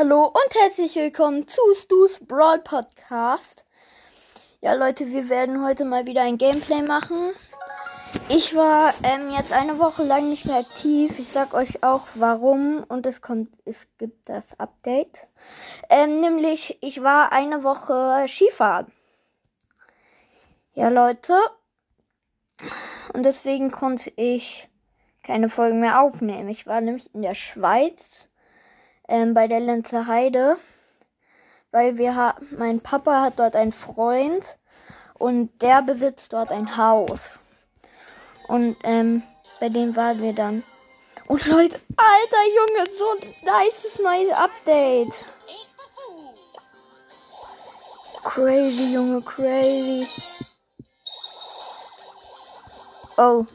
Hallo und herzlich willkommen zu Stu's Brawl Podcast. Ja, Leute, wir werden heute mal wieder ein Gameplay machen. Ich war ähm, jetzt eine Woche lang nicht mehr aktiv. Ich sag euch auch warum und es kommt, es gibt das Update. Ähm, nämlich, ich war eine Woche Skifahren. Ja, Leute. Und deswegen konnte ich keine Folgen mehr aufnehmen. Ich war nämlich in der Schweiz ähm, bei der Lenzer Heide, weil wir ha mein Papa hat dort einen Freund und der besitzt dort ein Haus. Und ähm, bei dem waren wir dann. Und Leute, alter Junge, so ein nices neues Update. Crazy, Junge, crazy. Oh.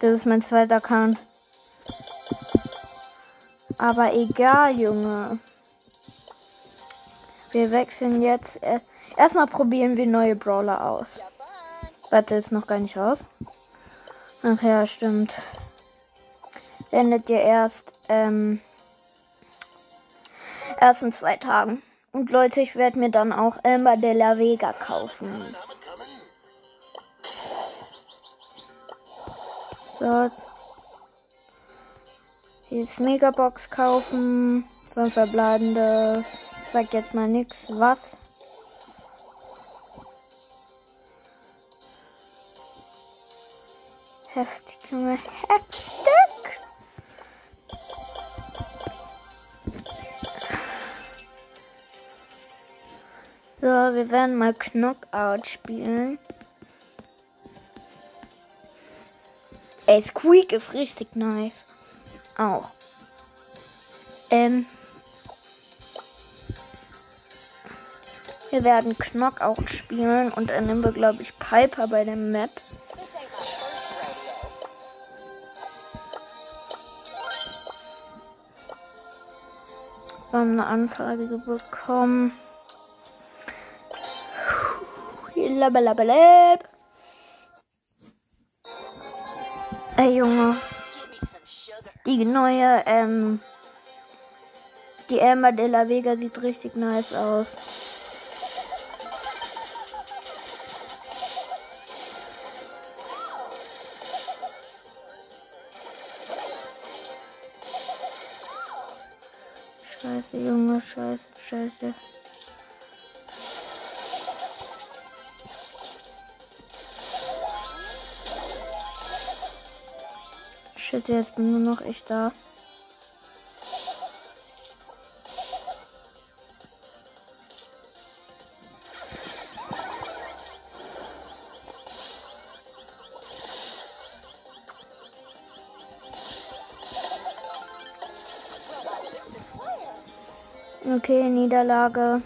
Das ist mein zweiter Account. Aber egal, Junge. Wir wechseln jetzt. Erstmal probieren wir neue Brawler aus. Warte, ist noch gar nicht raus. Ach ja, stimmt. Endet ihr erst, ähm, erst in zwei Tagen. Und Leute, ich werde mir dann auch Elmer de la Vega kaufen. So, Jetzt Megabox kaufen. Fünf verbleibende. Sag jetzt mal nix. Was? Heftig, Junge. Heftig! So, wir werden mal Knockout spielen. Ey, Squeak ist richtig nice auch. Ähm. Wir werden Knockout spielen und dann nehmen wir, glaube ich, Piper bei der Map. Wir haben eine Anfrage bekommen. Labalabalabalab. Ey, Junge. Die neue, ähm, die Emma de la Vega sieht richtig nice aus. Shit, jetzt bin nur noch ich da. Okay, Niederlage.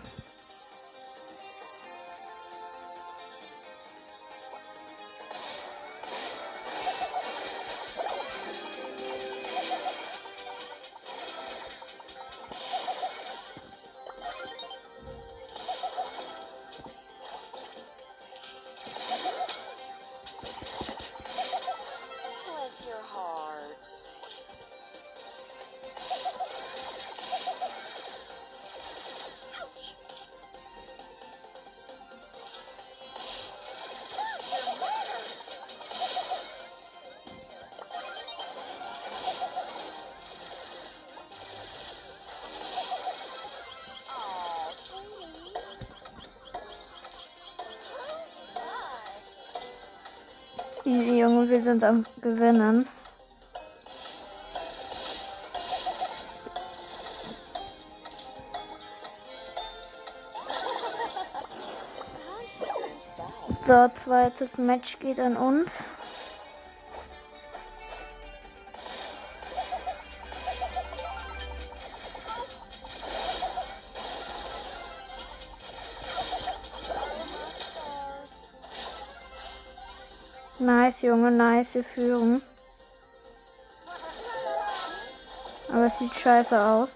Wir sind am Gewinnen. So, zweites Match geht an uns. Junge. Nice, wir führen. Aber es sieht scheiße aus.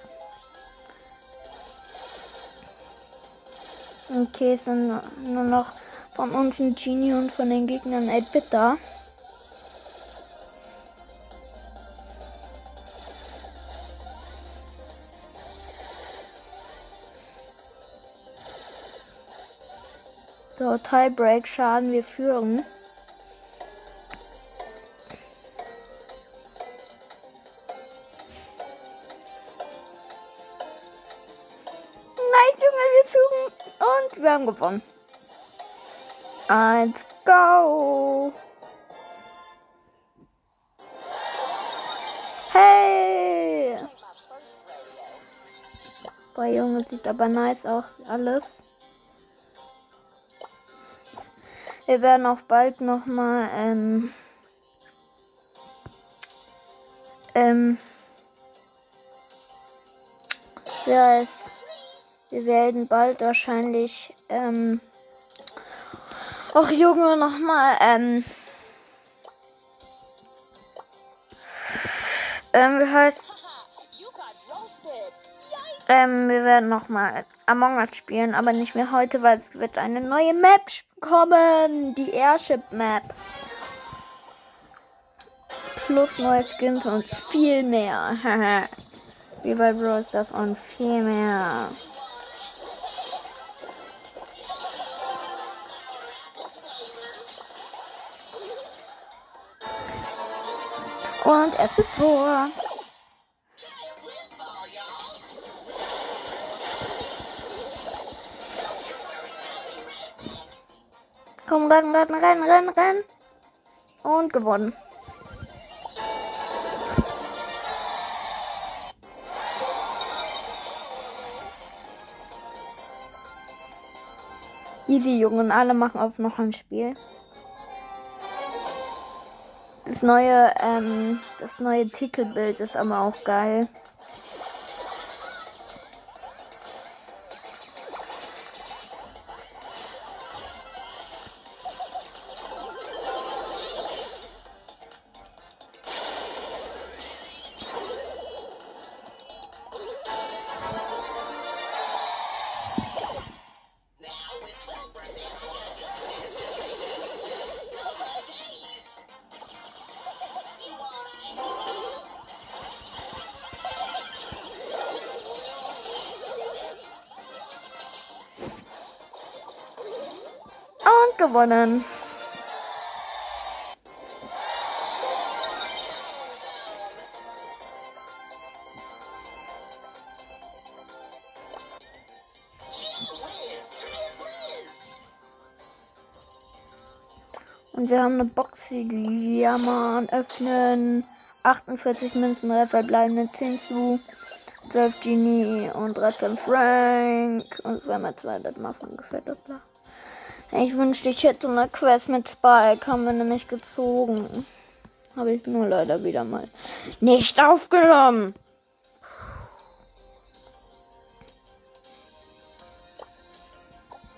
Okay, es sind nur noch von uns ein Genie und von den Gegnern ein Bitter. So, Tiebreak, Schaden, wir führen. Gewonnen. Let's go. Hey. Boah, Junge, sieht aber nice aus, alles. Wir werden auch bald nochmal, ähm, ähm, ja, es, wir werden bald wahrscheinlich, ähm, auch Junge nochmal, ähm, ähm, heißt, ähm, wir werden nochmal Among Us spielen, aber nicht mehr heute, weil es wird eine neue Map kommen. Die Airship Map. Plus neue Skins und viel mehr. Wie bei Bros. das und viel mehr. Und es ist Tor. Komm, rennen, rennen, rennen, rennen, rennen. Und gewonnen. Easy, Jungen, alle machen auf noch ein Spiel. Das neue, ähm, das neue Titelbild ist aber auch geil. Gewonnen. Und wir haben eine Box hier. Ja, Mann. Öffnen. 48 Münzen, 3 verbleibende 10 zu. 12 Genie und 13 Frank. Und zweimal 200 Muffin gefällt das da. Ich wünschte, ich hätte eine Quest mit Spike. Haben wir nämlich gezogen. Habe ich nur leider wieder mal nicht aufgenommen.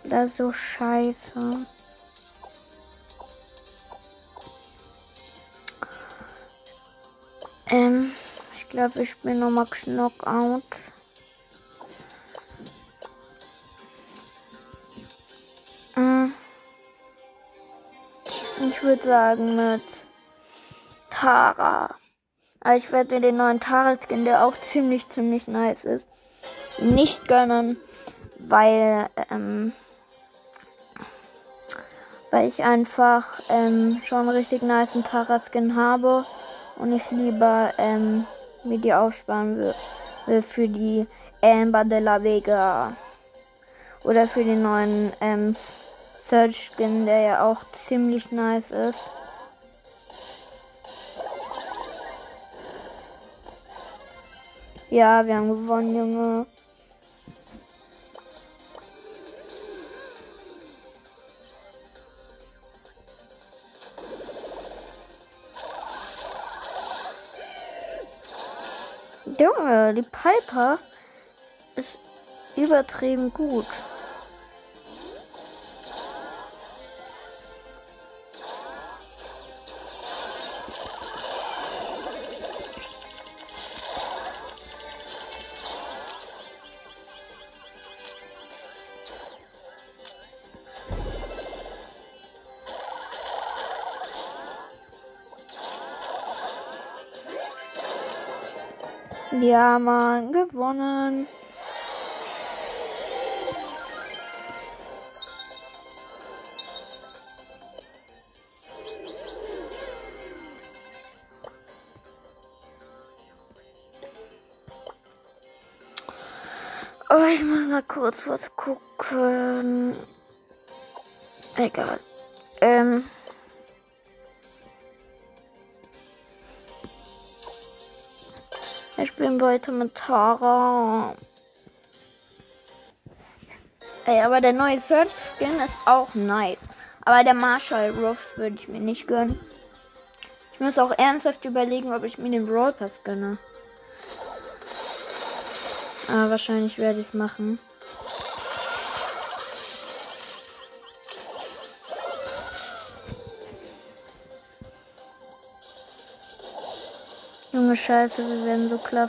Das ist so scheiße. Ähm, ich glaube, ich spiele nochmal Knockout. Würde sagen mit Tara. Aber ich werde den neuen Tara-Skin, der auch ziemlich, ziemlich nice ist, nicht gönnen, weil, ähm, weil ich einfach ähm, schon einen richtig nice Tara-Skin habe und ich lieber ähm, mir die aufsparen will, will für die Amber de la Vega oder für den neuen ähm, Search Skin, der ja auch ziemlich nice ist. Ja, wir haben gewonnen, Junge. Junge, die Piper ist übertrieben gut. Ja, Mann, gewonnen. Oh, ich muss mal kurz was gucken. Egal. Ähm. Bin heute mit Tara. Ey, aber der neue Search Skin ist auch nice. Aber der Marshall Ruffs würde ich mir nicht gönnen. Ich muss auch ernsthaft überlegen, ob ich mir den Brawl Pass gönne. Aber wahrscheinlich werde ich es machen. Scheiße, wir werden so klar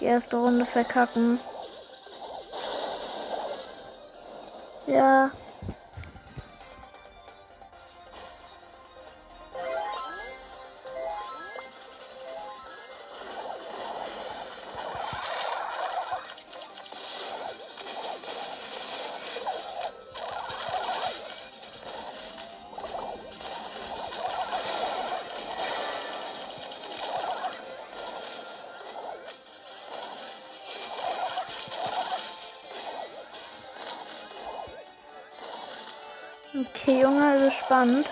die erste Runde verkacken. Ja. Spannend.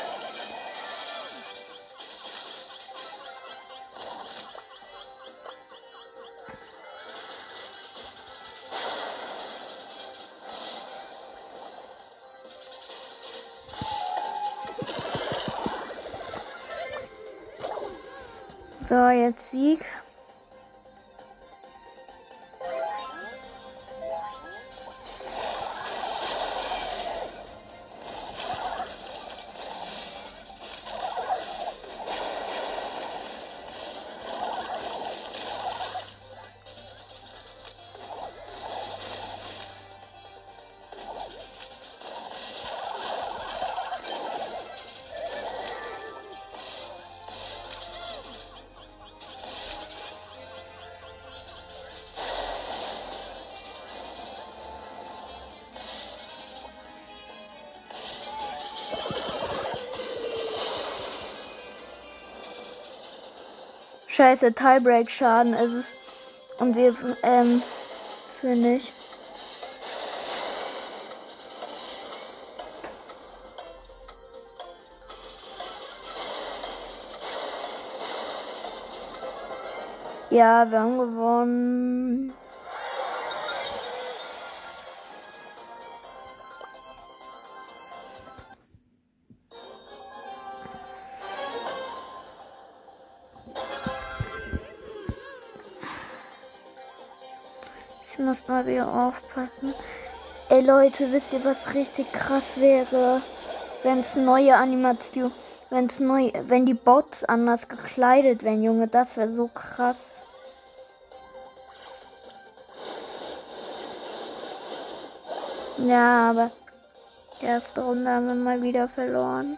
So, jetzt Sieg. Scheiße, Tiebreak-Schaden ist es. Und wir, ähm, für nicht. Ja, wir haben gewonnen. Wieder aufpassen. Ey Leute, wisst ihr, was richtig krass wäre? Wenn es neue Animation, es neu, wenn die Bots anders gekleidet werden, Junge, das wäre so krass. Ja, aber erste Runde haben wir mal wieder verloren.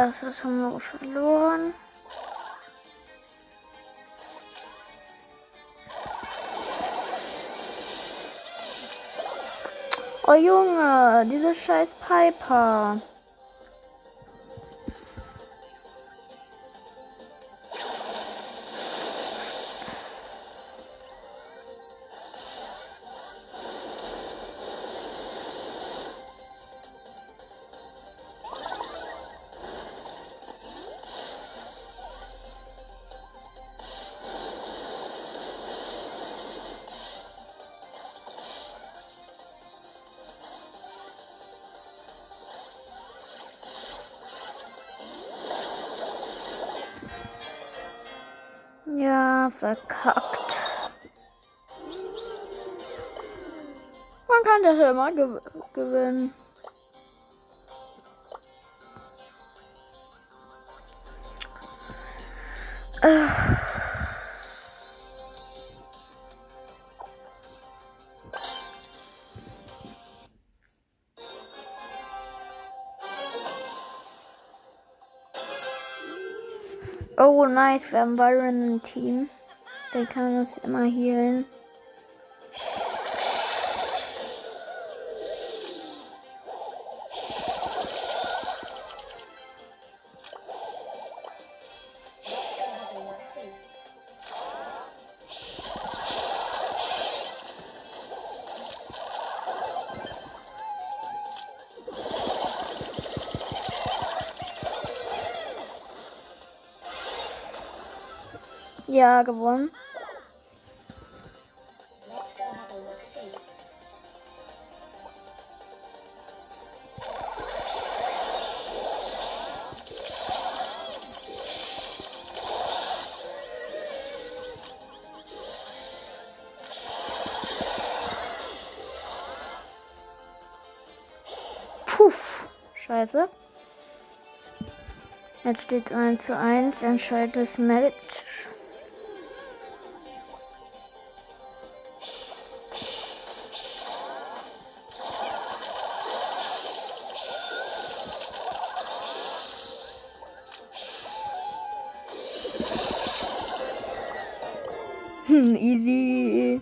Erstes haben wir verloren. Oh Junge, diese scheiß Piper. verkackt. Man kann das ja immer gew gewinnen. Ugh. Oh, nice. Wir haben Byron im Team. Der kann uns immer healen. Ja, gewonnen. Scheiße. Jetzt steht 1 zu 1. Entscheidet Match. Hm, easy.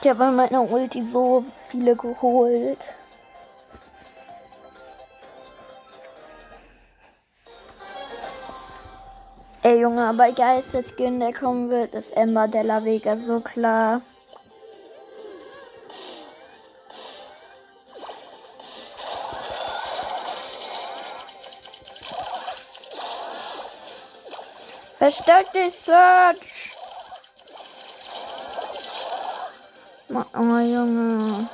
Ich habe bei meiner Ulti so viele geholt. Junge, aber geilster Skin, der kommen wird, ist Emma Della Vega, so klar. Versteck dich, Search! Oh, Junge.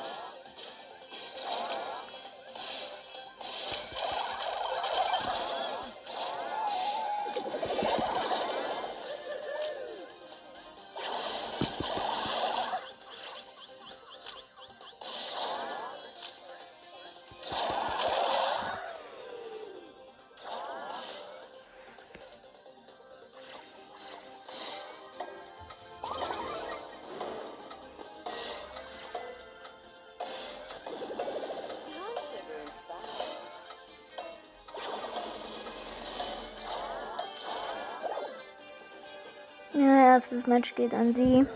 Erstes Match geht an sie.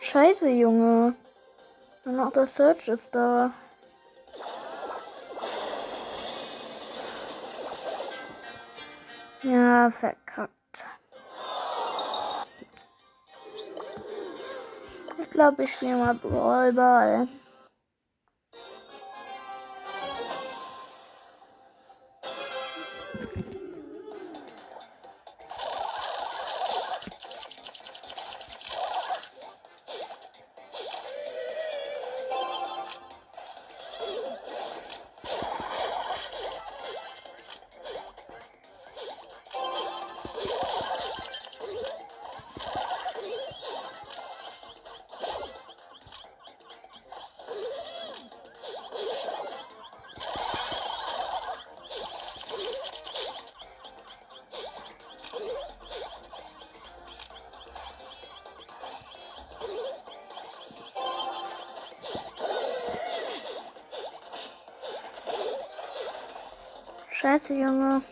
Scheiße, Junge. Und auch der Search ist da. Ja, verkackt. Glaube, ich spiele mal. Scheiße, Junge.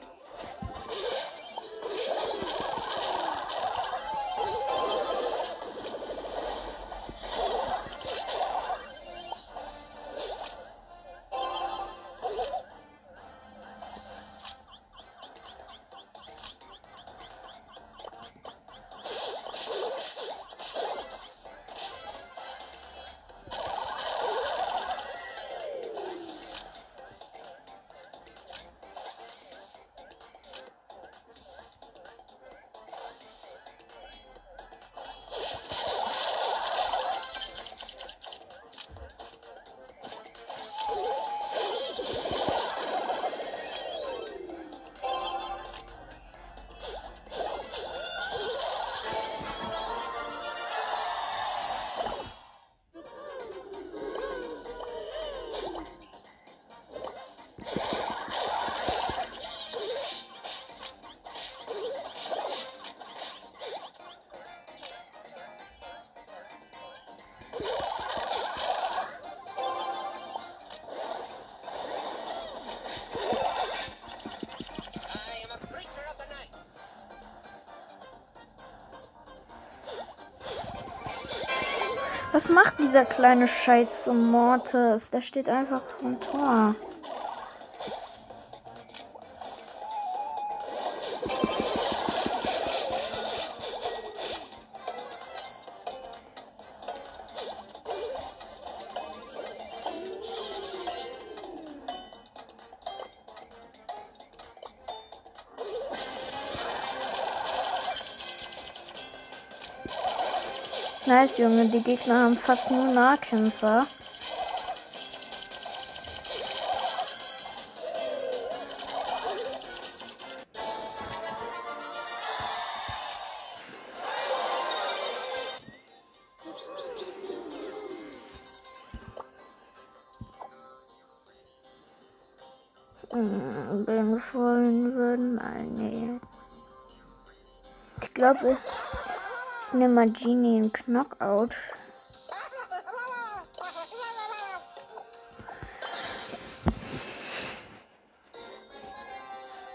Was macht dieser kleine Scheiß Mortis? Der steht einfach vom Tor. Nice, Junge. Die Gegner haben fast nur Nahkämpfer. Wenn wir wollen würden, nee. Ich glaube, nehme mal Genie in Knockout.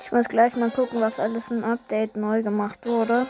Ich muss gleich mal gucken, was alles im Update neu gemacht wurde.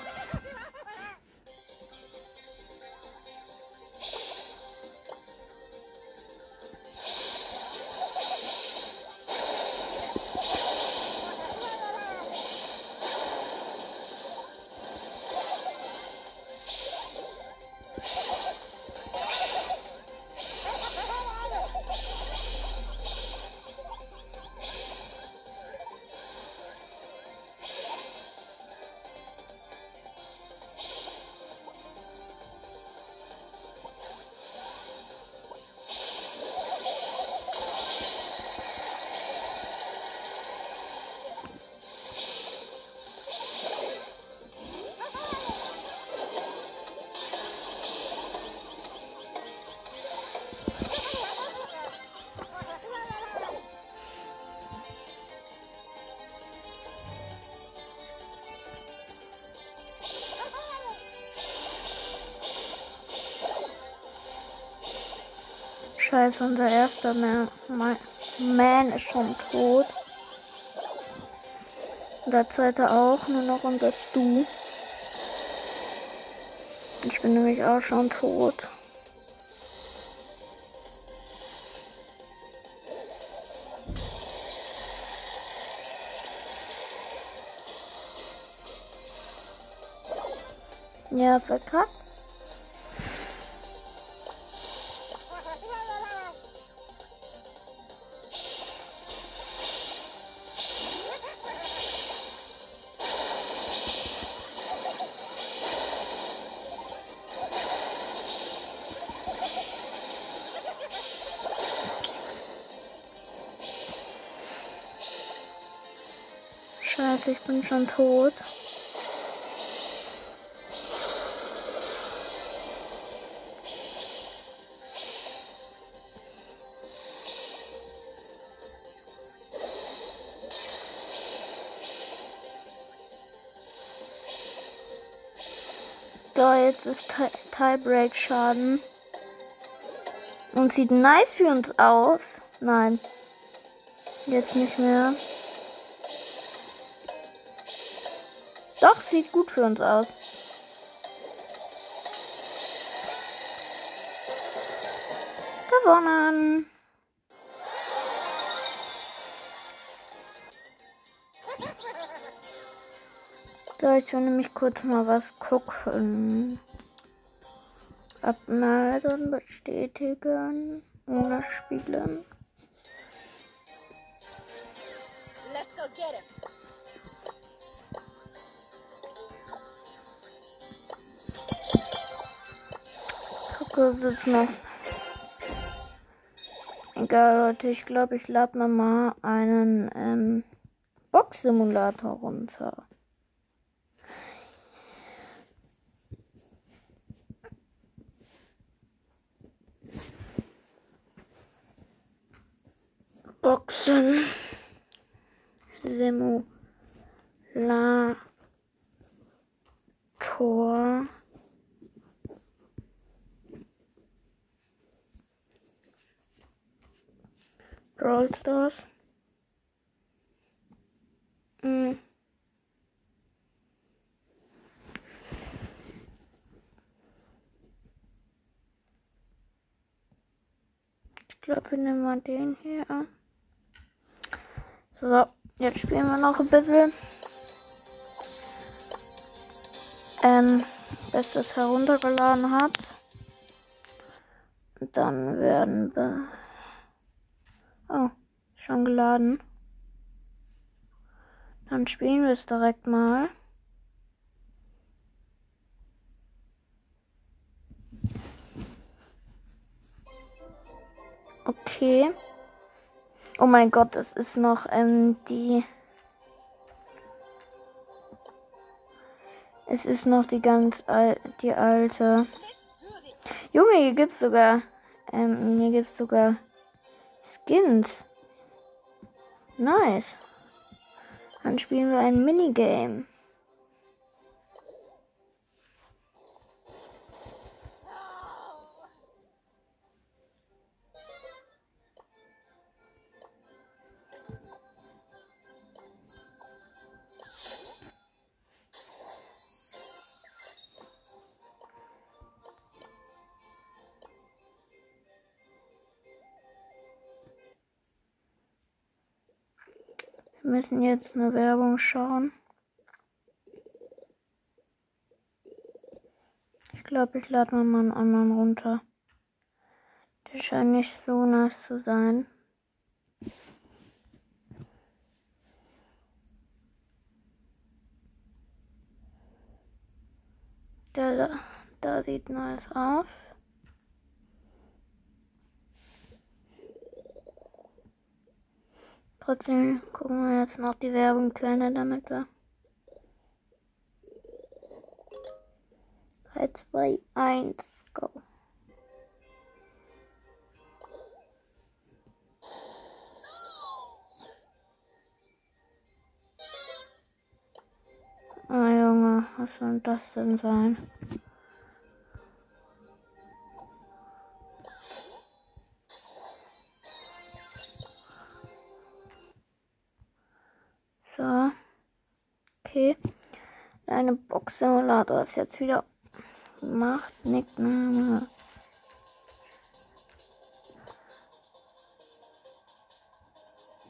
Scheiße, unser erster Man, Ma- Man ist schon tot. Der zweite auch, nur noch und das du. Ich bin nämlich auch schon tot. Ja, verkackt. Scheiße, ich bin schon tot. So, jetzt ist Tie- Tiebreak Schaden. Und sieht nice für uns aus. Nein. Jetzt nicht mehr. Doch, sieht gut für uns aus. Gewonnen. So, ich will nämlich kurz mal was gucken. Abmelden, bestätigen, ohne Spielen. Was noch. Egal, Leute, ich glaube, ich lade mal einen ähm, Box-Simulator runter. Boxen. Simulator. Brawl. Mm. nehmen wir den hier. So, jetzt spielen wir noch ein bisschen. Ähm, bis das heruntergeladen hat. Dann werden wir. Oh, schon geladen. Dann spielen wir es direkt mal. Okay. Oh mein Gott, es ist noch ähm, die. Es ist noch die ganz al die alte. Junge, hier gibt's sogar. Ähm, hier gibt's sogar Skins. Nice. Dann spielen wir ein Minigame. Müssen jetzt eine Werbung schauen. Ich glaube, ich lade mal einen anderen runter. Der scheint nicht so nice zu sein. Der da, da sieht nice aus. Trotzdem gucken wir jetzt noch die Werbung kleiner, damit wir. 3, 2, 1, go. Ah Junge, was soll das denn sein? Okay. Deine Box-Simulator ist jetzt wieder macht Nickname.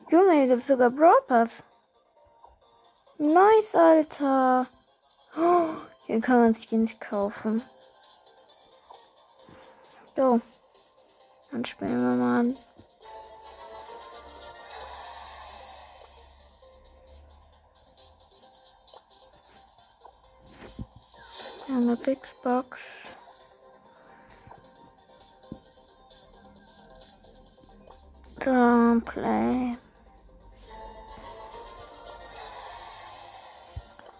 Junge, hier gibt's sogar Brawl Pass. Nice, Alter. Oh, hier kann man nicht kaufen. So. Dann spielen wir mal Eine Big Box. Don't play.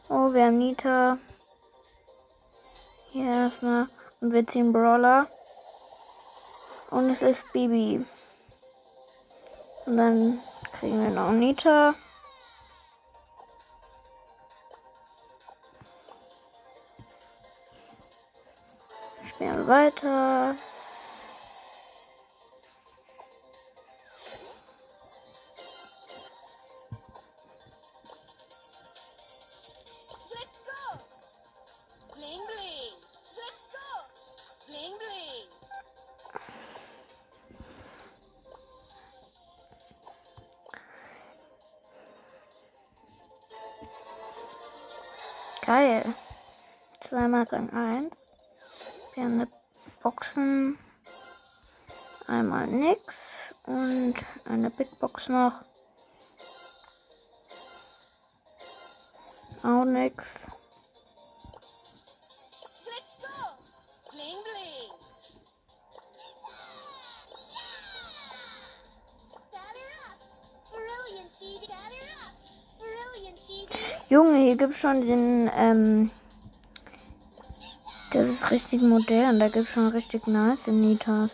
Oh, wir haben Nita. Hier erstmal. Und wir ziehen Brawler. Und es ist Bibi. Und dann kriegen wir noch Nita. Weiter. Up! Brilliant, Phoebe! Junge, hier gibt's schon den, ähm, das ist richtig modern. Da gibt's schon richtig nice Nitas.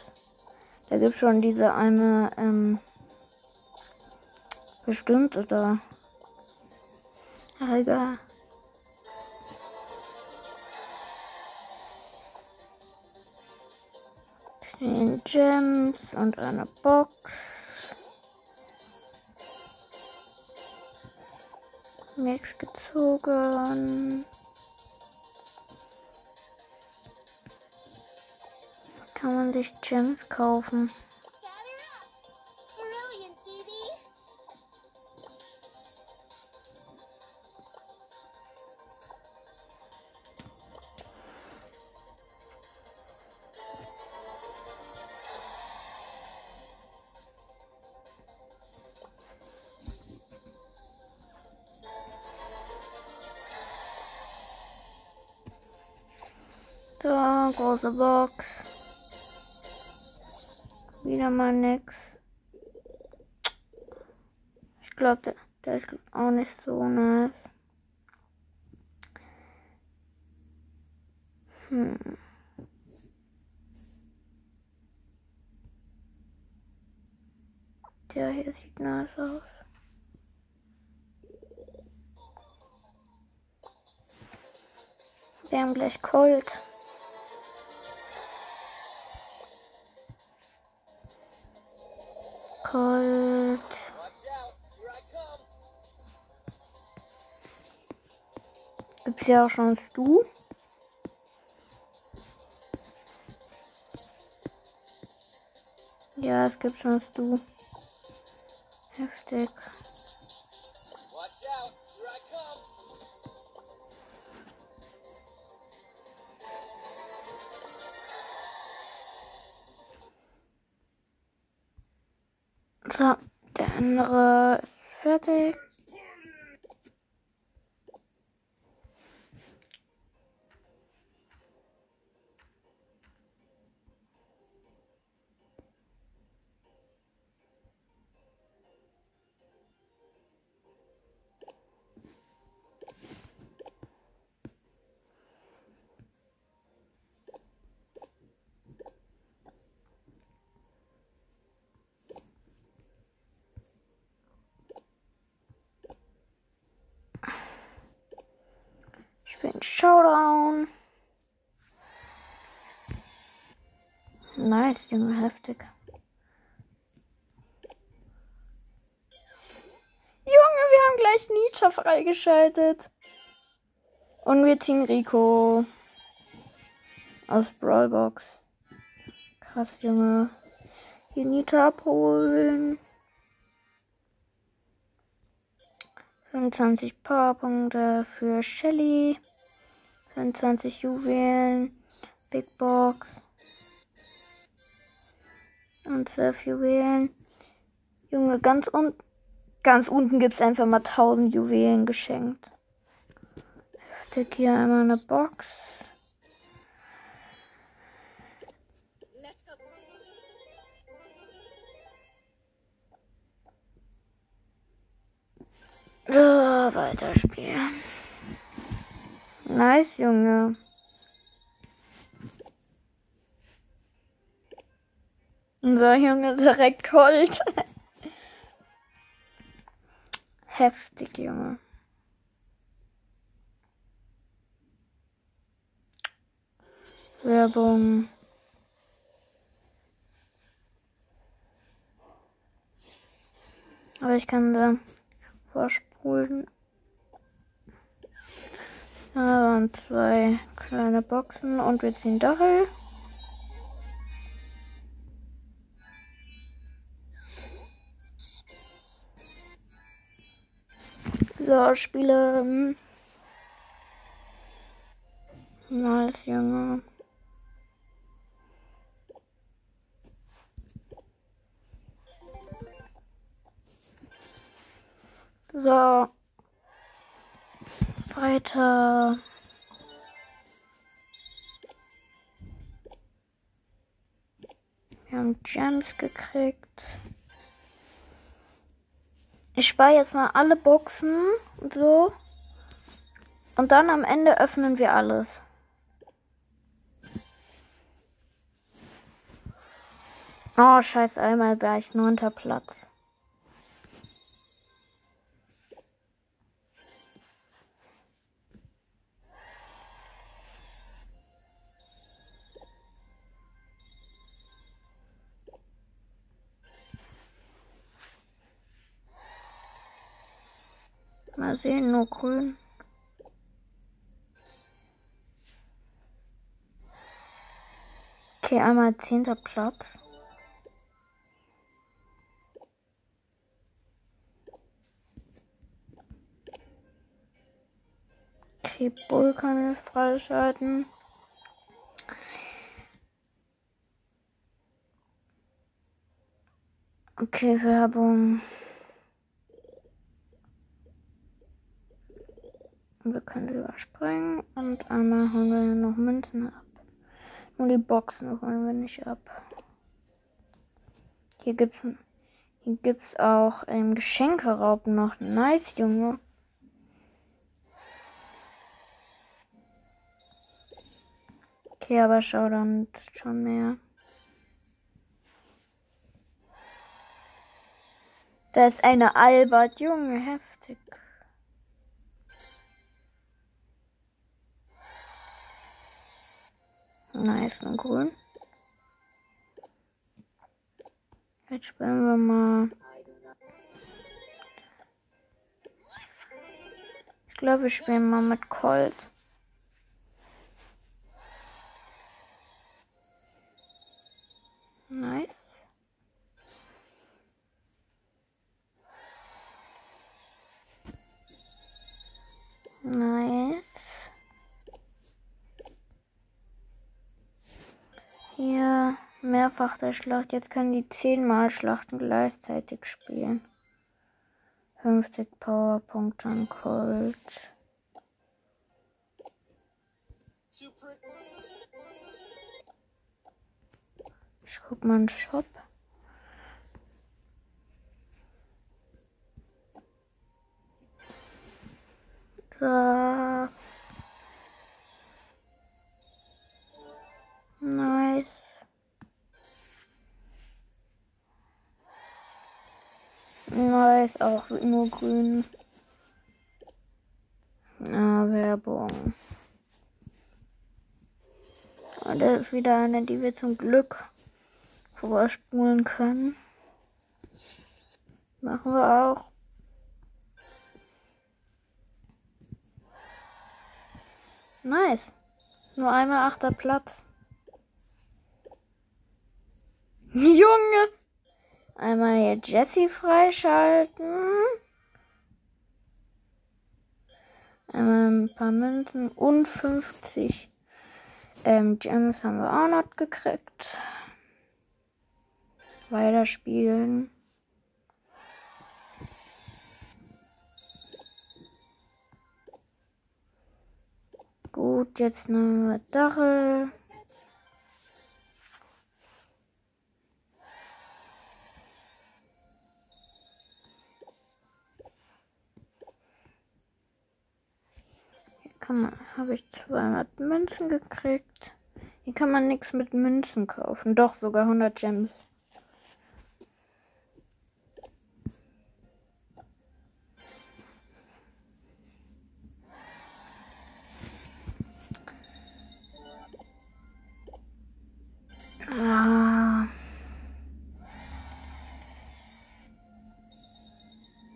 Da gibt's schon diese eine, ähm, bestimmte da. Ach, egal. Zehn Gems und eine Box. Nichts gezogen. Kann man sich Gems kaufen? Große Box. Wieder mal nix. Ich glaube, der, ist auch nicht so nice. Hm. Der hier sieht nice aus. Wir haben gleich Colt. Colt. Gibt's ja auch schon Stu. Ja, es gibt schon Stu. Heftig. So, der andere ist fertig. Ich bin Showdown. Nice, Junge, heftig. Junge, wir haben gleich Nietzsche freigeschaltet. Und wir ziehen Rico. Aus Brawlbox. Krass, Junge. Hier Nietzsche abholen. 25 Powerpunkte für Shelly. 25 Juwelen. Big Box. Und 12 Juwelen. Junge, ganz unten. Ganz unten gibt es einfach mal 1000 Juwelen geschenkt. Stick hier einmal eine Box. So, weiterspielen. Nice, Junge. So, Junge, direkt Colt. Heftig, Junge. Werbung. Aber ich kann da vorspulen. Da waren zwei kleine Boxen und wir ziehen Dachel. So, Spiele. Nice, Junge. So. Weiter. Wir haben Gems gekriegt. Ich spare jetzt mal alle Boxen und so. Und dann am Ende öffnen wir alles. Oh, scheiß einmal wäre ich neunter Platz. Sehen, nur grün. Okay, einmal zehnter Platz. Okay, Bull kann ich freischalten. Okay, Werbung. Wir können sie überspringen und einmal holen wir noch Münzen ab. Nur die Boxen holen wir nicht ab. Hier gibt's, hier gibt's auch ähm, Geschenkeraub noch. Nice, Junge. Okay, aber schau dann schon mehr. Da ist eine Albert, Junge, heftig. Nice und grün. Jetzt spielen wir mal. Ich glaube, wir spielen mal mit Colt. Nice. Nice. Hier mehrfach der Schlacht. Jetzt können die zehnmal Schlachten gleichzeitig spielen. 50 Powerpunkte an Colt. Ich guck mal in den Shop. Da. Nice, auch nur grün. Ah, Werbung. Ah, Das ist wieder eine, die wir zum Glück vorspulen können. Machen wir auch. Nice. Nur einmal achter Platz. Junge! Einmal hier Jesse freischalten. Einmal ein paar Münzen und 50 ähm, Gems haben wir auch noch gekriegt. Weiterspielen. Gut, jetzt nehmen wir Dachel. Kann man, habe ich 200 Münzen gekriegt. Hier kann man nichts mit Münzen kaufen. Doch, sogar 100 Gems. Ah.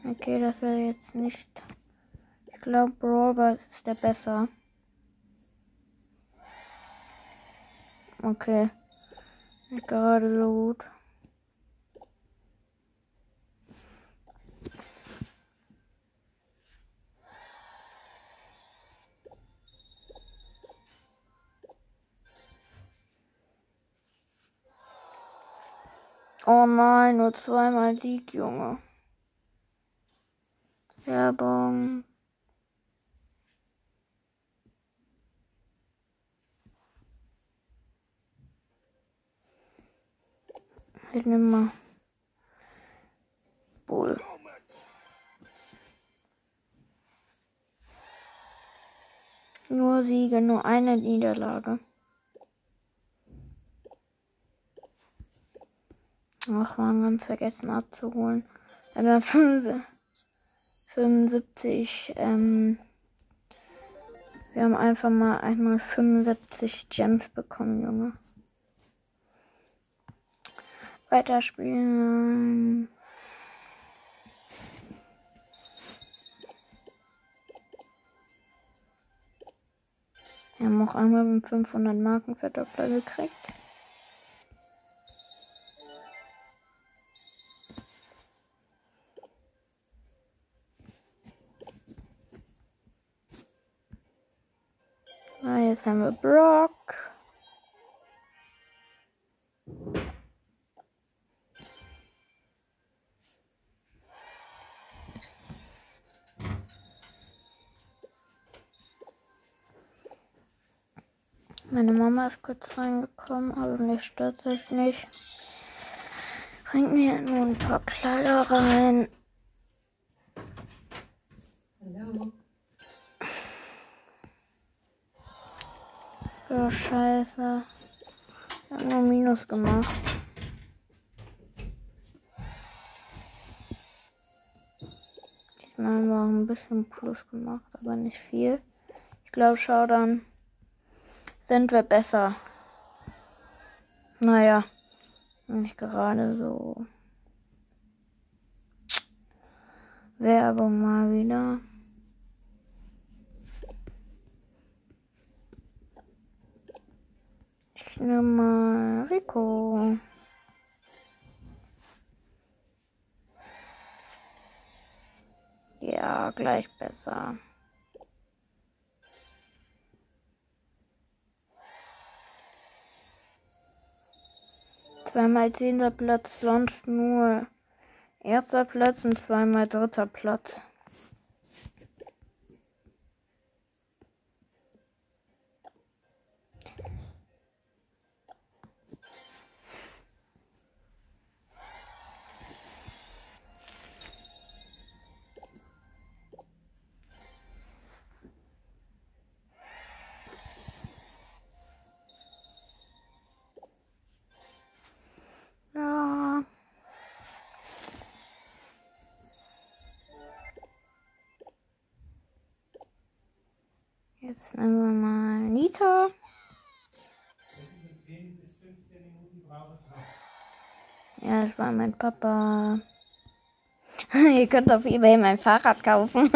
Okay, das wäre jetzt nicht. Ich glaube, Brawl ist der besser. Okay. Nicht gerade so gut. Oh nein, nur zweimal Sieg, Junge. Werbung. Ich nehme mal. Bull. Nur Siege, nur eine Niederlage. Ach, man ganz vergessen abzuholen. Aber 75, ähm, wir haben einfach mal einmal 75 Gems bekommen, Junge. Weiterspielen. Wir haben auch einmal einen 500 Marken Verdoppler gekriegt. Ah, jetzt haben wir Brock. Meine Mama ist kurz reingekommen, aber mir stört sich nicht. Bringt mir nur ein paar Kleider rein. Hallo. Ja, scheiße. Ich hab nur Minus gemacht. Diesmal haben wir auch ein bisschen Plus gemacht, aber nicht viel. Ich glaube, schau dann, sind wir besser. Naja, nicht gerade so. Werbung mal wieder. Ich nehme mal Rico. Ja, gleich besser. Zweimal zehnter Platz, sonst nur erster Platz und zweimal dritter Platz. Jetzt nehmen wir mal Nita. Zwischen 10 bis 15 Minuten brauche ich noch. Ja, das war mein Papa. Ihr könnt auf eBay mein Fahrrad kaufen.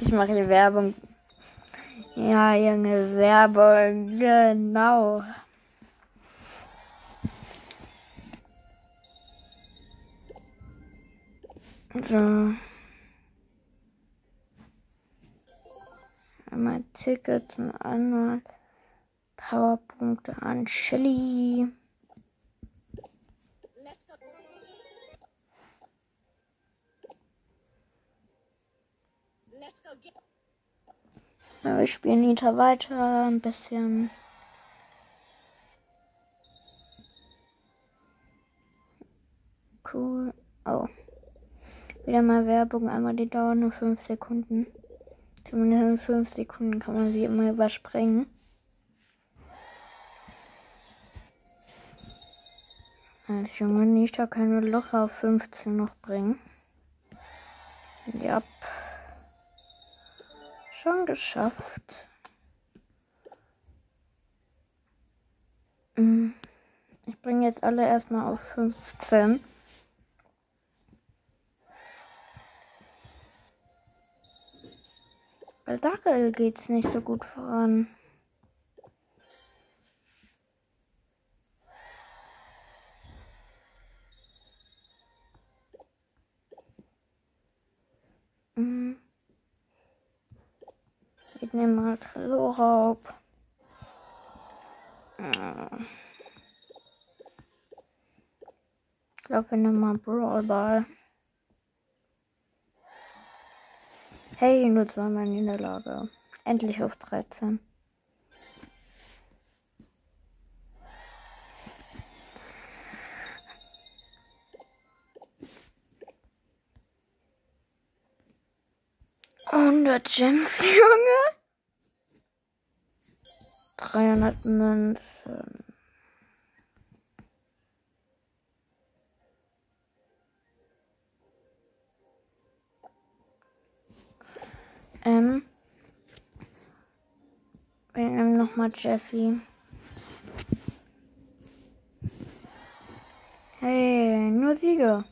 ich mache hier Werbung. Ja, Junge, Werbung, genau. So. Einmal Tickets und einmal Powerpunkte an Shelly. Ja, wir spielen Nita weiter, ein bisschen. Cool. Oh. Wieder mal Werbung, einmal die dauert nur 5 Sekunden. In 5 Sekunden kann man sie immer überspringen. Als junge Nita keine locker auf 15 noch bringen. Ja. Schon geschafft. Mm. Ich bringe jetzt alle erstmal auf 15. Bei Dackel geht's nicht so gut voran. Mm. Ich nehme mal Tresorraub. Ah. Ich glaube, wir nehmen mal Brawl. Hey, nur zweimal Niederlage. Endlich auf 13. Hundert Gems, Junge. 300 Münzen. Ähm. Wir nehmen nochmal Jeffy. Hey, nur Siege.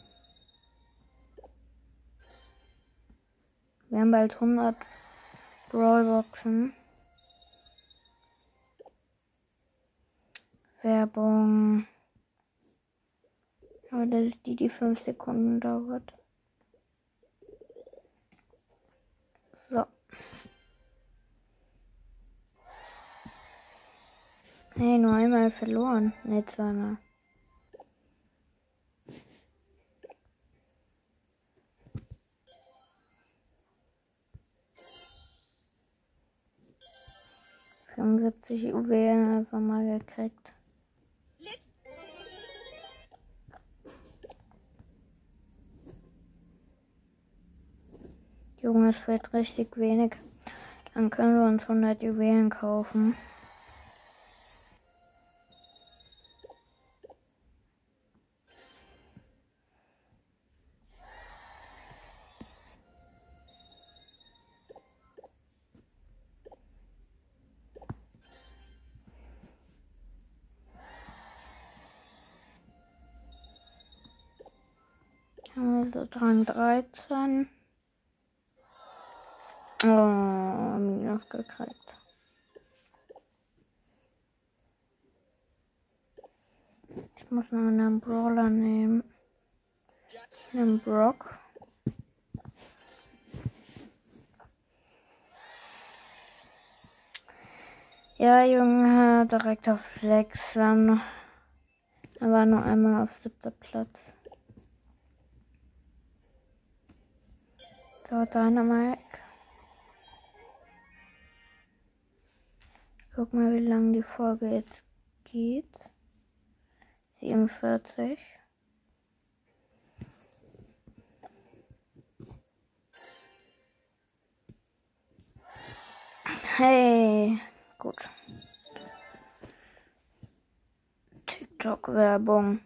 Wir haben bald 100 Brawlboxen. Werbung. Aber das ist die, die 5 Sekunden dauert. Hey, nur einmal verloren. Ne, zweimal. 75 Juwelen einfach mal gekriegt. Junge, es fehlt richtig wenig. Dann können wir uns 100 Juwelen kaufen. Dran 13. Oh, Minus gekriegt. Ich muss noch einen Brawler nehmen. Einen Brock. Ja, Junge, direkt auf 6. Wir haben noch. Er war nur einmal auf siebter Platz. So, Dynamite. Guck mal, wie lange die Folge jetzt geht. 47. Hey, gut. TikTok-Werbung.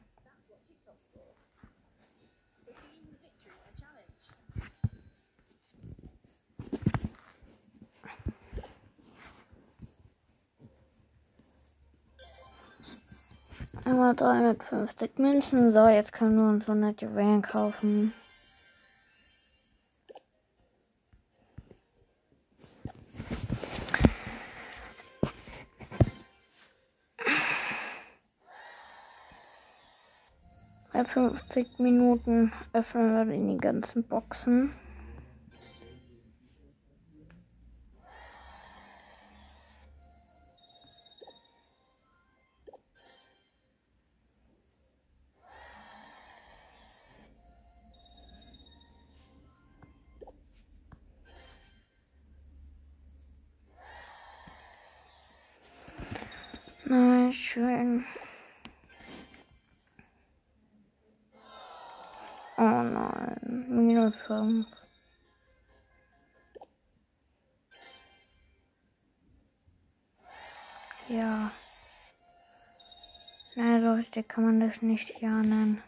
Einmal 350 Münzen. So, jetzt können wir uns 100 Juwelen kaufen. Bei 50 Minuten öffnen wir die ganzen Boxen. Richtig kann man das nicht ja nennen.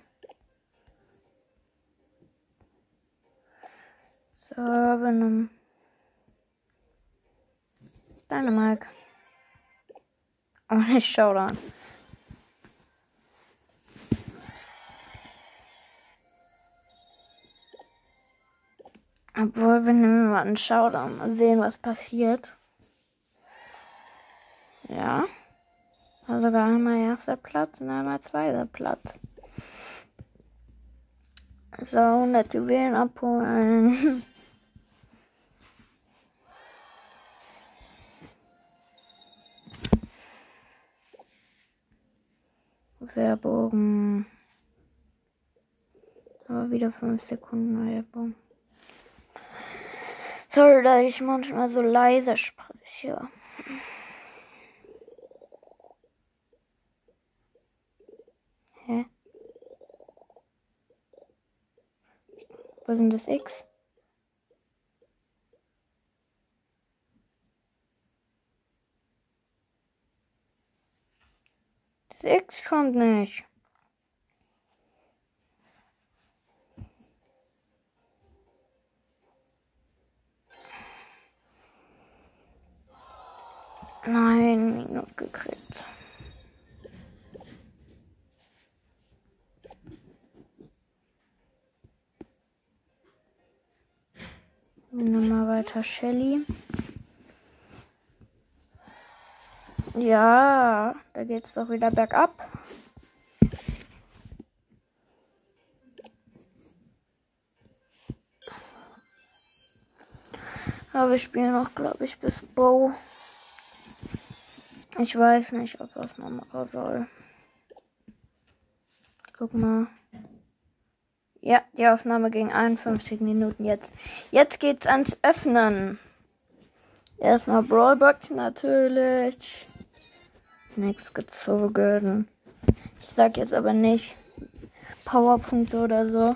So, Venom. Dynamite. Oh, nicht Showdown. Obwohl, wir nehmen mal einen Showdown. Mal sehen, was passiert. Ja. War sogar einmal erster Platz und einmal zweiter Platz. So, 100 Juwelen abholen. Werbung. Aber wieder 5 Sekunden Werbung. Sorry, dass ich manchmal so leise spreche. Was ist das X? Das X kommt nicht. Nein, Minus gekriegt. Wir nehmen mal weiter Shelly. Ja, da geht's doch wieder bergab. Aber wir spielen noch, glaube ich, bis Bow. Ich weiß nicht, ob das noch machen soll. Guck mal. Ja, die Aufnahme ging 51 Minuten jetzt. Jetzt geht's ans Öffnen. Erstmal Brawlbox natürlich. Nichts gezogen. Ich sag jetzt aber nicht Powerpunkte oder so.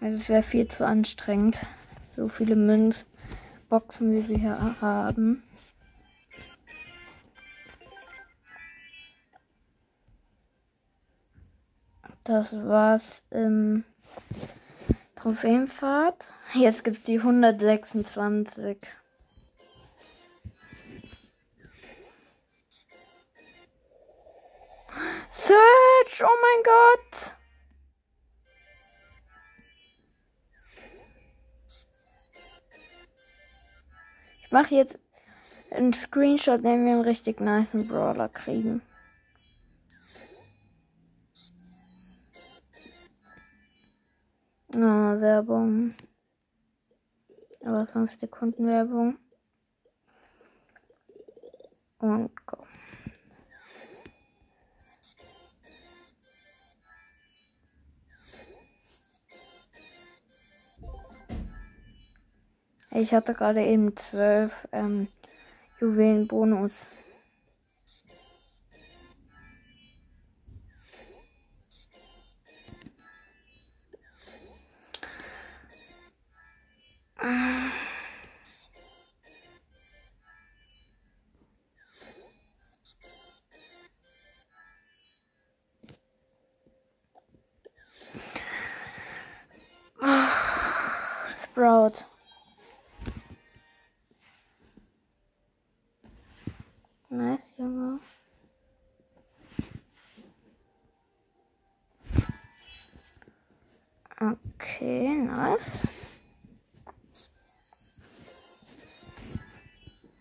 Weil das wäre viel zu anstrengend. So viele Münzboxen, wie wir hier haben. Das war's im Trophäenfahrt. Jetzt gibt's die 126. Search, oh mein Gott. Ich mache jetzt einen Screenshot, wenn wir einen richtig nice Brawler kriegen. Ah, Werbung. Aber 5 Sekunden Werbung. Und go. Ich hatte gerade eben 12 ähm, Juwelen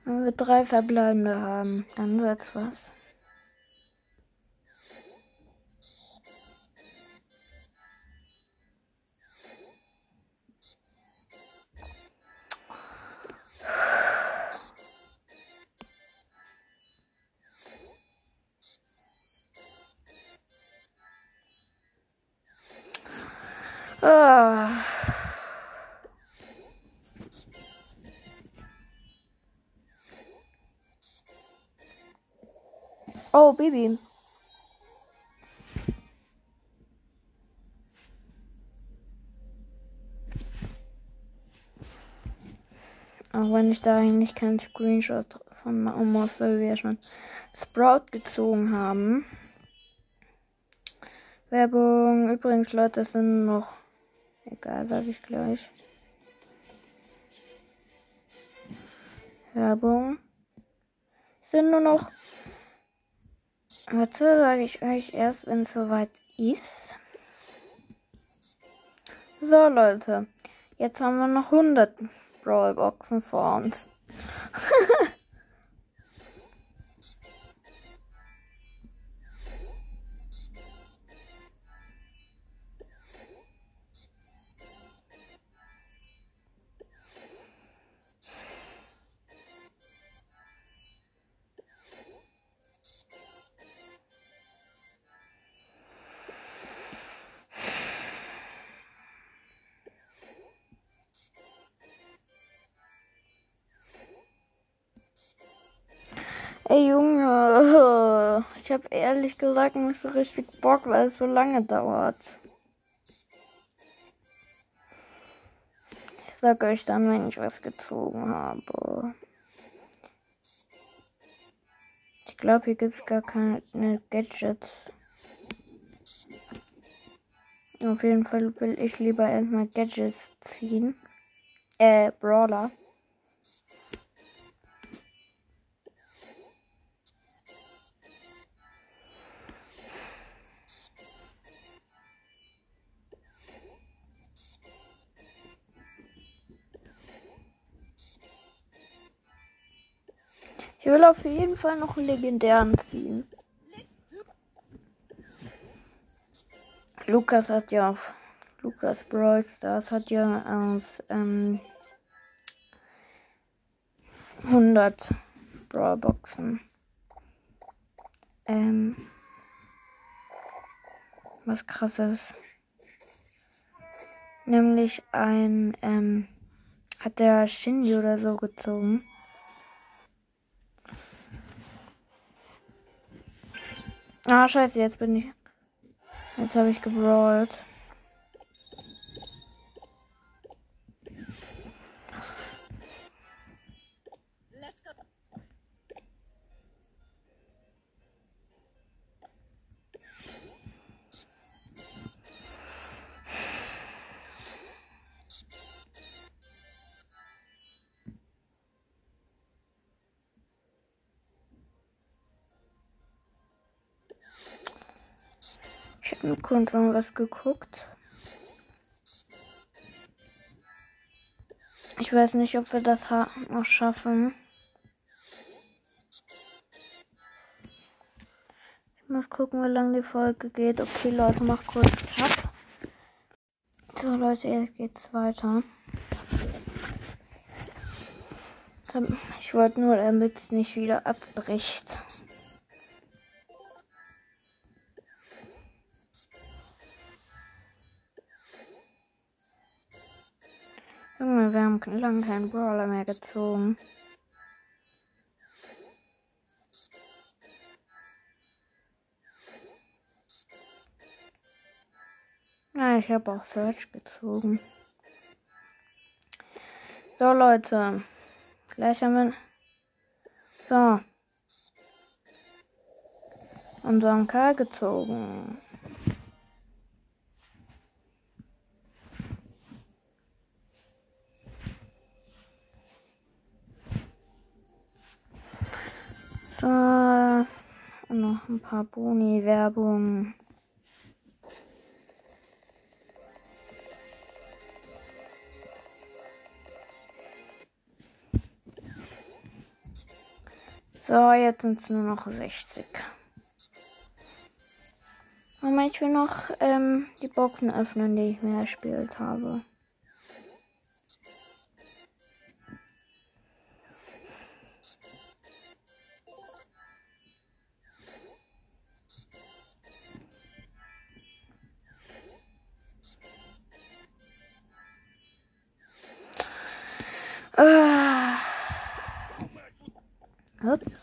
Wenn wir drei verbleibende haben, dann wird's was. Baby. Auch wenn ich da eigentlich keinen Screenshot von muss, weil wir schon Sprout gezogen haben. Werbung. Übrigens, Leute, sind noch. Egal, sag ich gleich. Werbung. Sind nur noch. Warte, sage ich euch erst, wenn es soweit ist. So, Leute. Jetzt haben wir noch 100 Brawlboxen vor uns. ehrlich gesagt nicht so richtig Bock, weil es so lange dauert. Ich sag euch dann, wenn ich was gezogen habe. Ich glaube, hier gibt es gar keine Gadgets. Auf jeden Fall will ich lieber erstmal Gadgets ziehen. Äh, Brawler. Will auf jeden Fall noch einen legendären ziehen. Lukas hat ja auf Lukas Brawl Stars hat ja aus ähm, 100 Brawlboxen ähm, was krasses. Nämlich ein ähm, hat der Shinji oder so gezogen. Ah, scheiße, jetzt bin ich. Jetzt habe ich gebrawlt. Im Grunde was geguckt. Ich weiß nicht, ob wir das noch schaffen. Ich muss gucken, wie lange die Folge geht. Okay, Leute, mach kurz Cut. So, Leute, jetzt geht's weiter. Ähm, Ich wollte nur, damit es nicht wieder abbricht. Wir haben lange keinen Brawler mehr gezogen. Ja, ich habe auch Search gezogen. So, Leute. Gleich haben wir. So. Unseren Karl gezogen. Und noch ein paar Boni-Werbung. So, jetzt sind es nur noch 60. Aber ich will noch ähm, die Boxen öffnen, die ich mir erspielt habe. Ah. Ups.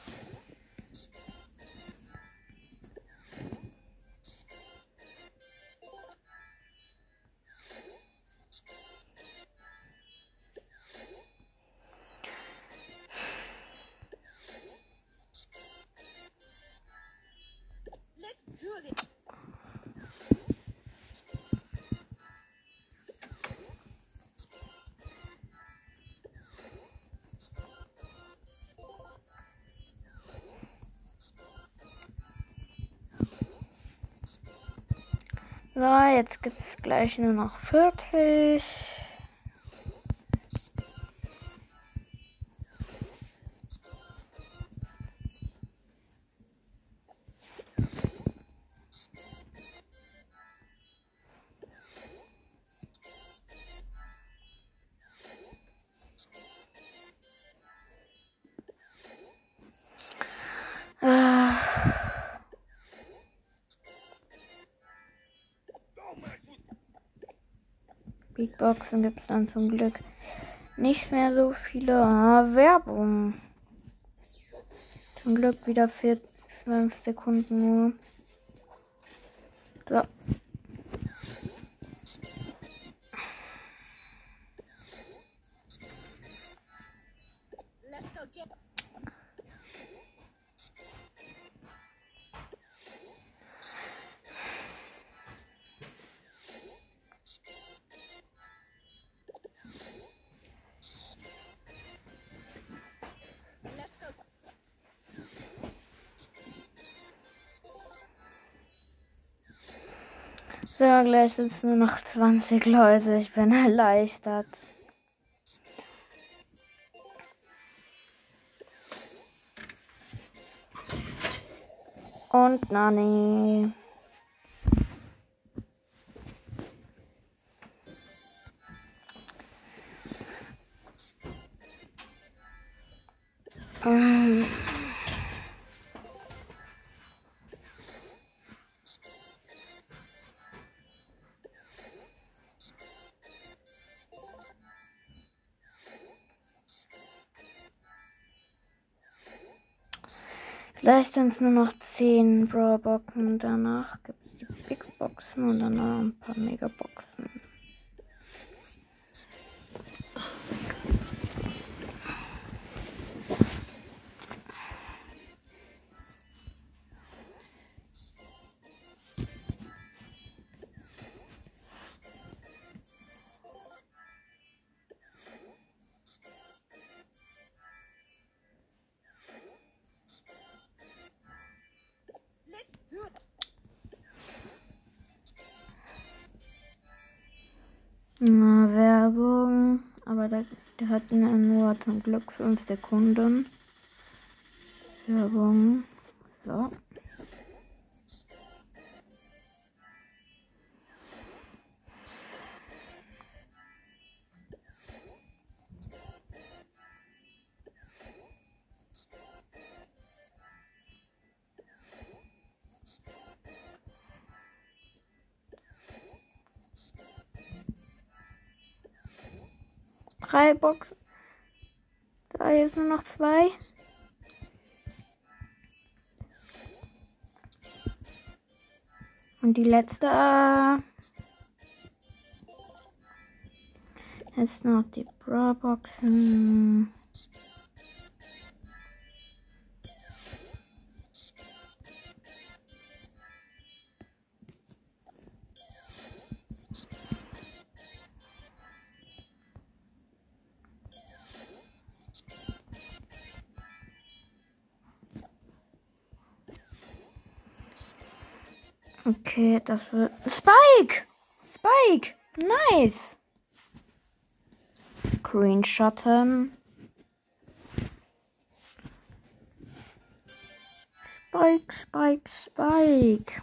So, jetzt gibt es gleich nur noch 40. Boxen gibt es dann zum Glück nicht mehr so viele ah, Werbung. Zum Glück wieder für 5 Sekunden nur. So, gleich sind es nur noch 20 Leute. Ich bin erleichtert. Und Nani. Gleich sind es nur noch 10 Brawlboxen. Danach gibt es die Big Boxen und dann noch ein paar Megaboxen. Zum Glück 5 Sekunden. Werbung. So. Drei Boxen. Da jetzt nur noch zwei. Und die letzte. äh, Jetzt noch die Bra-Boxen. Okay, das wird. Spike! Spike! Nice! Screenshotten. Spike, Spike, Spike.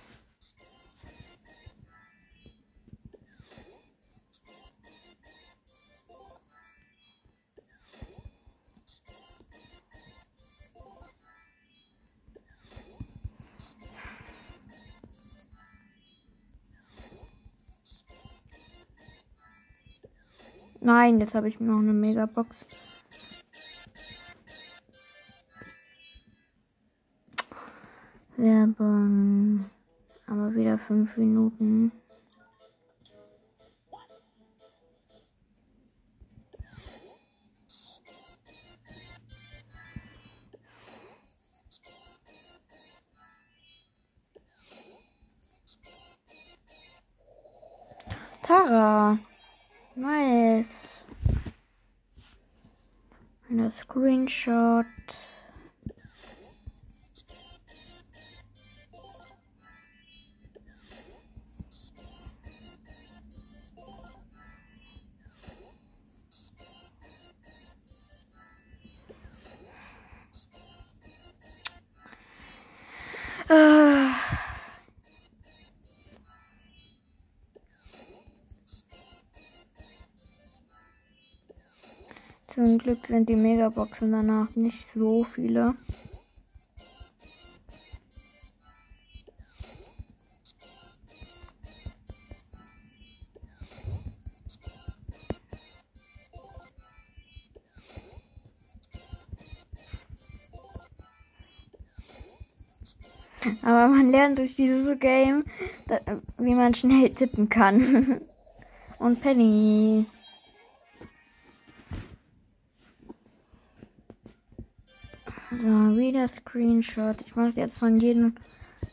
Nein, jetzt habe ich noch eine Megabox. Werbung. Aber wieder fünf Minuten. Zum Glück sind die Megaboxen danach nicht so viele. Aber man lernt durch dieses Game, wie man schnell tippen kann. Und Penny. Screenshot. Ich mache jetzt von jedem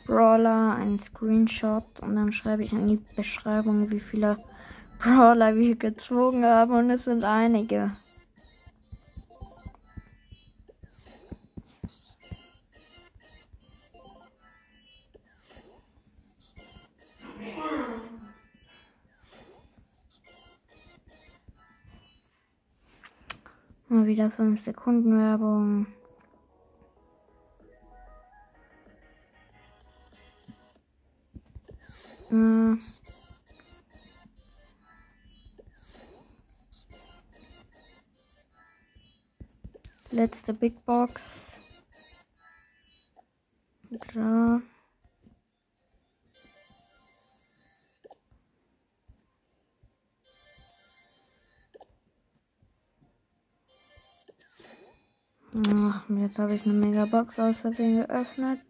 Brawler einen Screenshot und dann schreibe ich in die Beschreibung, wie viele Brawler wir gezogen haben und es sind einige. Mal wieder 5 Sekunden Werbung. Äh. Letzte Big Box. Da. Ach, jetzt habe ich eine Megabox aus Versehen geöffnet.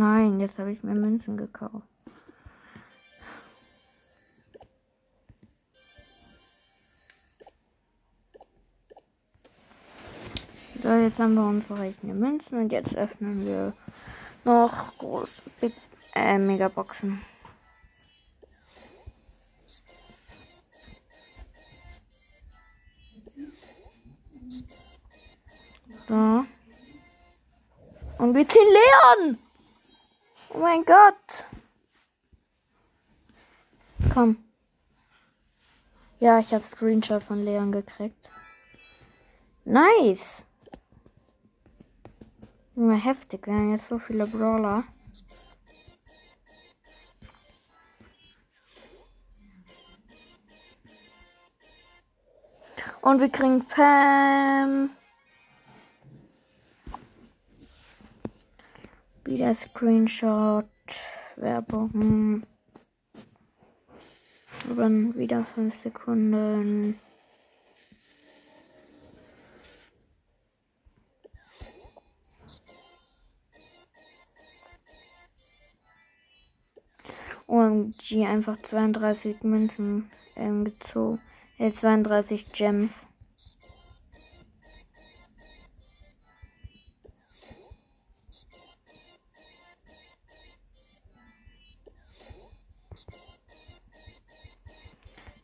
Nein, jetzt habe ich mir Münzen gekauft. So, jetzt haben wir unsere eigenen Münzen und jetzt öffnen wir noch groß Big, äh, Megaboxen. So. Und wir ziehen Leon! Oh mein Gott! Komm. Ja, ich habe Screenshot von Leon gekriegt. Nice! Junge, heftig. Wir haben jetzt so viele Brawler. Und wir kriegen Pam. Wieder Screenshot. Werbung. Dann wieder 5 Sekunden. OMG, einfach 32 Münzen ähm, gezogen. Äh, 32 Gems.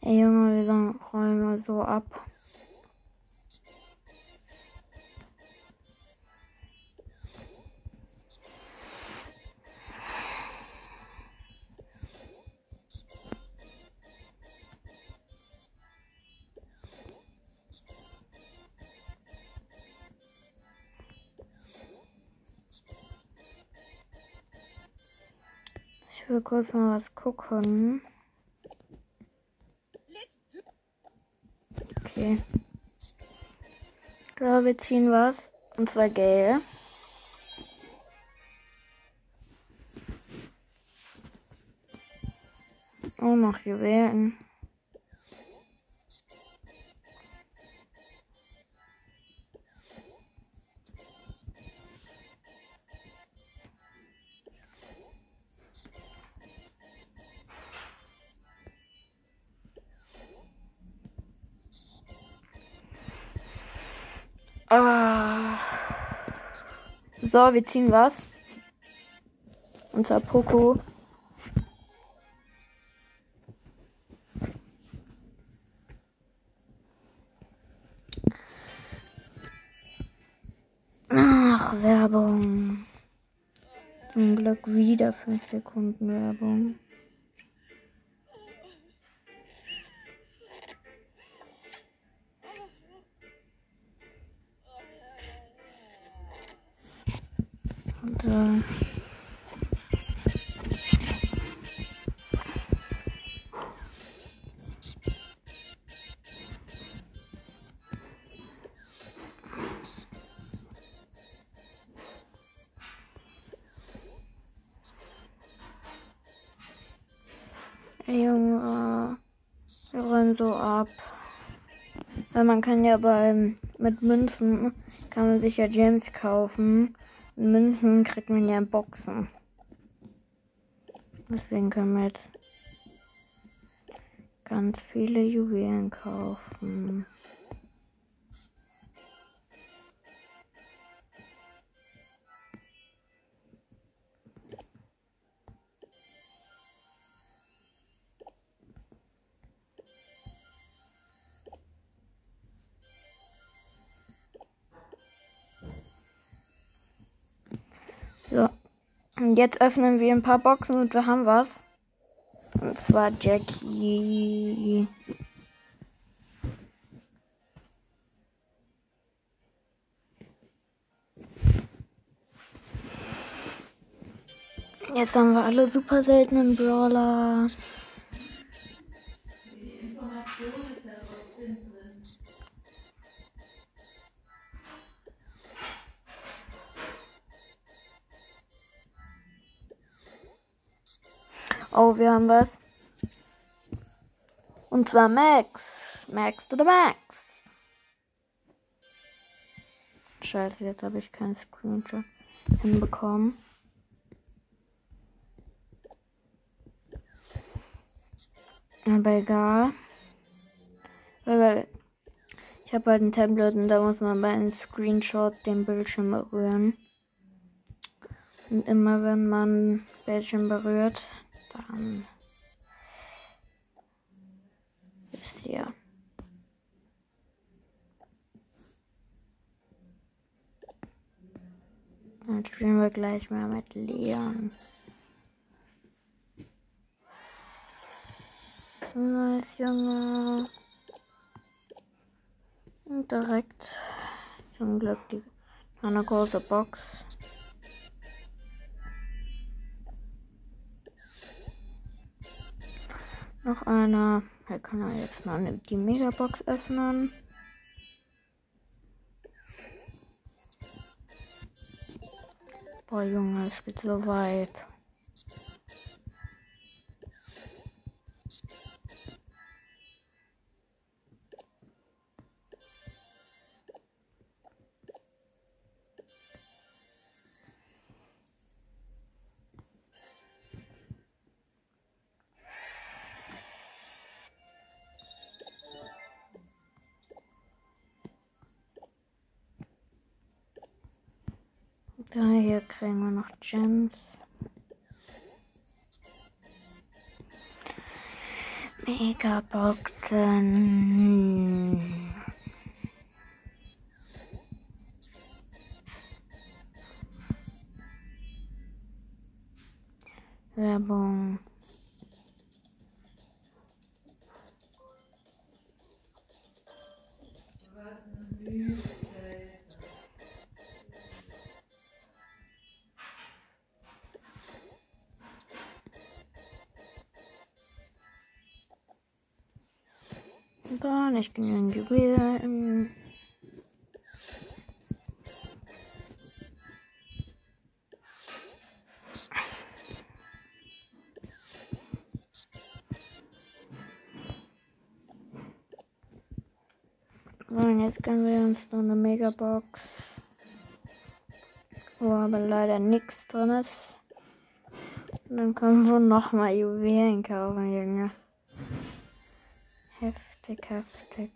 Ey Junge, wir räumen mal so ab. Ich will kurz mal was gucken. Okay. Ja, wir ziehen was. Und zwar gelb. Oh, noch Juwelen. So, wir ziehen was. Zwar Poco. Ach, Werbung. Zum Glück wieder 5 Sekunden Werbung. Junge, wir räumen so ab. Weil man kann ja beim mit Münzen kann man sich ja Gems kaufen. Münzen kriegt man ja in Boxen. Deswegen können wir jetzt ganz viele Juwelen kaufen. Jetzt öffnen wir ein paar Boxen und wir haben was. Und zwar Jackie. Jetzt haben wir alle super seltenen Brawler. Oh, wir haben was. Und zwar Max. Max to the Max. Scheiße, jetzt habe ich keinen Screenshot hinbekommen. Aber egal. Weil ich habe halt ein Tablet und da muss man bei einem Screenshot den Bildschirm berühren. Und immer wenn man Bildschirm berührt, dann ist hier. Dann spielen wir gleich mal mit Leon. Nice, Junge. Und direkt zum Glück die eine große Box. Noch einer. Da kann man jetzt mal die Megabox öffnen. Boah, Junge, es geht so weit. Da hier kriegen wir noch Gems. Megaboxen. Nicht genügend Juwelen. So, und jetzt können wir uns noch eine Megabox, wo aber leider nichts drin ist. Und dann können wir nochmal Juwelen kaufen, Junge. Heftig, heftig.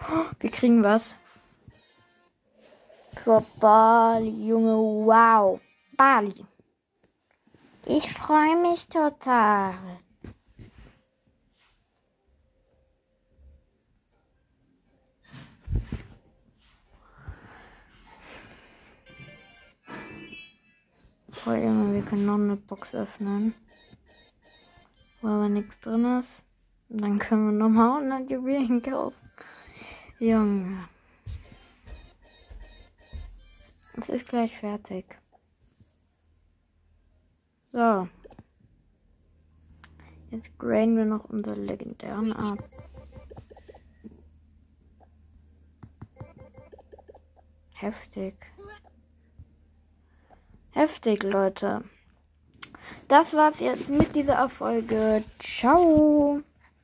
Oh, wir kriegen was. Für Bali, Junge, wow. Bali. Ich freue mich total. Oh Junge, wir können noch eine Box öffnen. Wo aber nichts drin ist. Und dann können wir nochmal 100 Juwelen kaufen. Junge. Es ist gleich fertig. So. Jetzt graden wir noch unsere legendären ab. Heftig. Heftig, Leute. Das war's jetzt mit dieser Erfolge. Ciao.